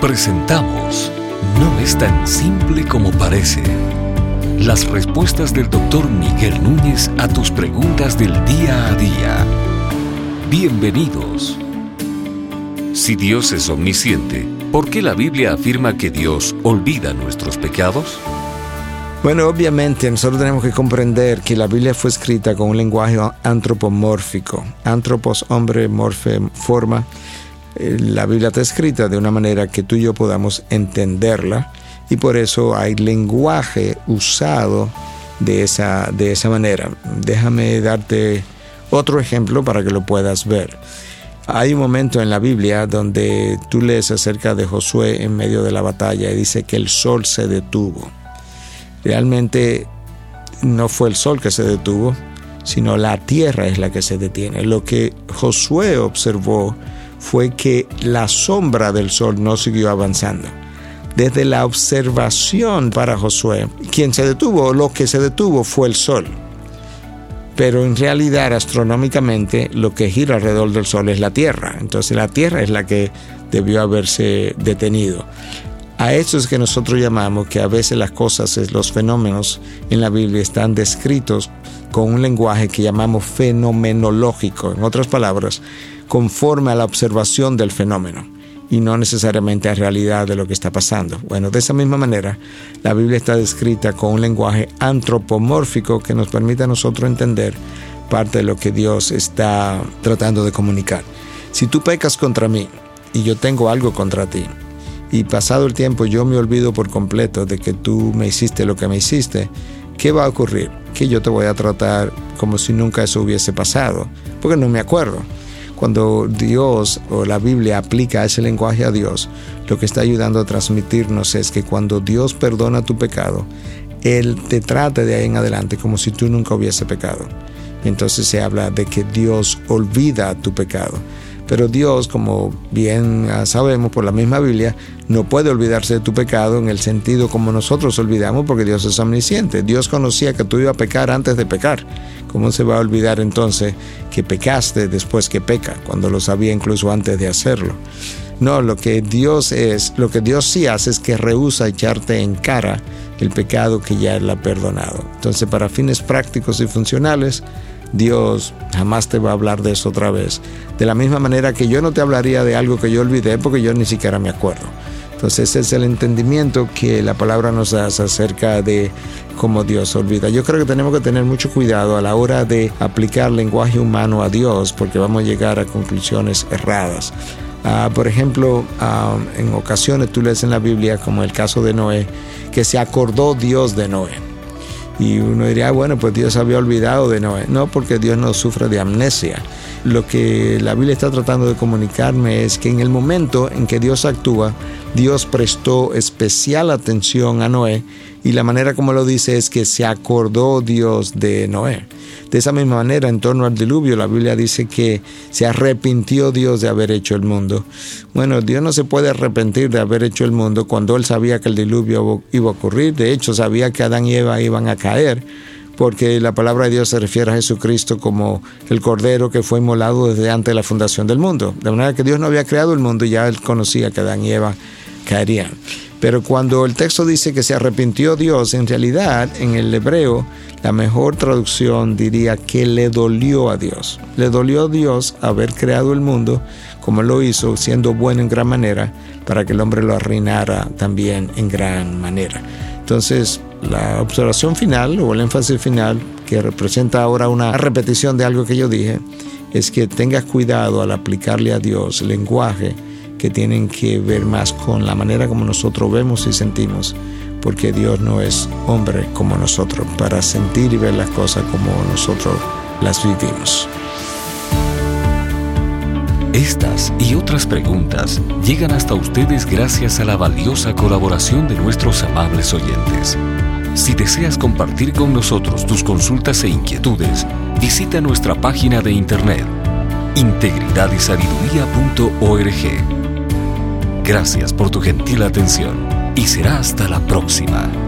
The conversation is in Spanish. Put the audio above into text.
Presentamos No es tan simple como parece. Las respuestas del doctor Miguel Núñez a tus preguntas del día a día. Bienvenidos. Si Dios es omnisciente, ¿por qué la Biblia afirma que Dios olvida nuestros pecados? Bueno, obviamente nosotros tenemos que comprender que la Biblia fue escrita con un lenguaje antropomórfico. Antropos, hombre, morfe, forma. La Biblia está escrita de una manera que tú y yo podamos entenderla y por eso hay lenguaje usado de esa, de esa manera. Déjame darte otro ejemplo para que lo puedas ver. Hay un momento en la Biblia donde tú lees acerca de Josué en medio de la batalla y dice que el sol se detuvo. Realmente no fue el sol que se detuvo, sino la tierra es la que se detiene. Lo que Josué observó fue que la sombra del sol no siguió avanzando. Desde la observación para Josué, quien se detuvo, lo que se detuvo fue el sol. Pero en realidad, astronómicamente, lo que gira alrededor del sol es la Tierra. Entonces la Tierra es la que debió haberse detenido. A eso es que nosotros llamamos que a veces las cosas, los fenómenos en la Biblia están descritos con un lenguaje que llamamos fenomenológico. En otras palabras, conforme a la observación del fenómeno y no necesariamente a realidad de lo que está pasando. Bueno, de esa misma manera, la Biblia está descrita con un lenguaje antropomórfico que nos permite a nosotros entender parte de lo que Dios está tratando de comunicar. Si tú pecas contra mí y yo tengo algo contra ti, y pasado el tiempo yo me olvido por completo de que tú me hiciste lo que me hiciste, ¿qué va a ocurrir? Que yo te voy a tratar como si nunca eso hubiese pasado, porque no me acuerdo. Cuando Dios o la Biblia aplica ese lenguaje a Dios, lo que está ayudando a transmitirnos es que cuando Dios perdona tu pecado, Él te trata de ahí en adelante como si tú nunca hubiese pecado. Entonces se habla de que Dios olvida tu pecado. Pero Dios, como bien sabemos por la misma Biblia, no puede olvidarse de tu pecado en el sentido como nosotros olvidamos porque Dios es omnisciente. Dios conocía que tú ibas a pecar antes de pecar. ¿Cómo se va a olvidar entonces que pecaste después que peca, cuando lo sabía incluso antes de hacerlo? No, lo que Dios es, lo que Dios sí hace es que rehúsa echarte en cara el pecado que ya Él ha perdonado. Entonces, para fines prácticos y funcionales, Dios jamás te va a hablar de eso otra vez. De la misma manera que yo no te hablaría de algo que yo olvidé porque yo ni siquiera me acuerdo. Entonces ese es el entendimiento que la palabra nos da acerca de cómo Dios olvida. Yo creo que tenemos que tener mucho cuidado a la hora de aplicar lenguaje humano a Dios porque vamos a llegar a conclusiones erradas. Ah, por ejemplo, ah, en ocasiones tú lees en la Biblia, como el caso de Noé, que se acordó Dios de Noé. Y uno diría, bueno, pues Dios había olvidado de Noé. No, porque Dios no sufre de amnesia. Lo que la Biblia está tratando de comunicarme es que en el momento en que Dios actúa, Dios prestó especial atención a Noé y la manera como lo dice es que se acordó Dios de Noé. De esa misma manera, en torno al diluvio, la Biblia dice que se arrepintió Dios de haber hecho el mundo. Bueno, Dios no se puede arrepentir de haber hecho el mundo cuando Él sabía que el diluvio iba a ocurrir. De hecho, sabía que Adán y Eva iban a caer porque la palabra de Dios se refiere a Jesucristo como el Cordero que fue inmolado desde antes de la fundación del mundo. De manera que Dios no había creado el mundo y ya Él conocía que Adán y Eva caerían. Pero cuando el texto dice que se arrepintió Dios, en realidad en el hebreo la mejor traducción diría que le dolió a Dios. Le dolió a Dios haber creado el mundo como lo hizo, siendo bueno en gran manera, para que el hombre lo arruinara también en gran manera. Entonces, la observación final o el énfasis final, que representa ahora una repetición de algo que yo dije, es que tengas cuidado al aplicarle a Dios lenguaje que tienen que ver más con la manera como nosotros vemos y sentimos, porque Dios no es hombre como nosotros, para sentir y ver las cosas como nosotros las vivimos. Estas y otras preguntas llegan hasta ustedes gracias a la valiosa colaboración de nuestros amables oyentes. Si deseas compartir con nosotros tus consultas e inquietudes, visita nuestra página de internet integridadysabiduría.org. Gracias por tu gentil atención y será hasta la próxima.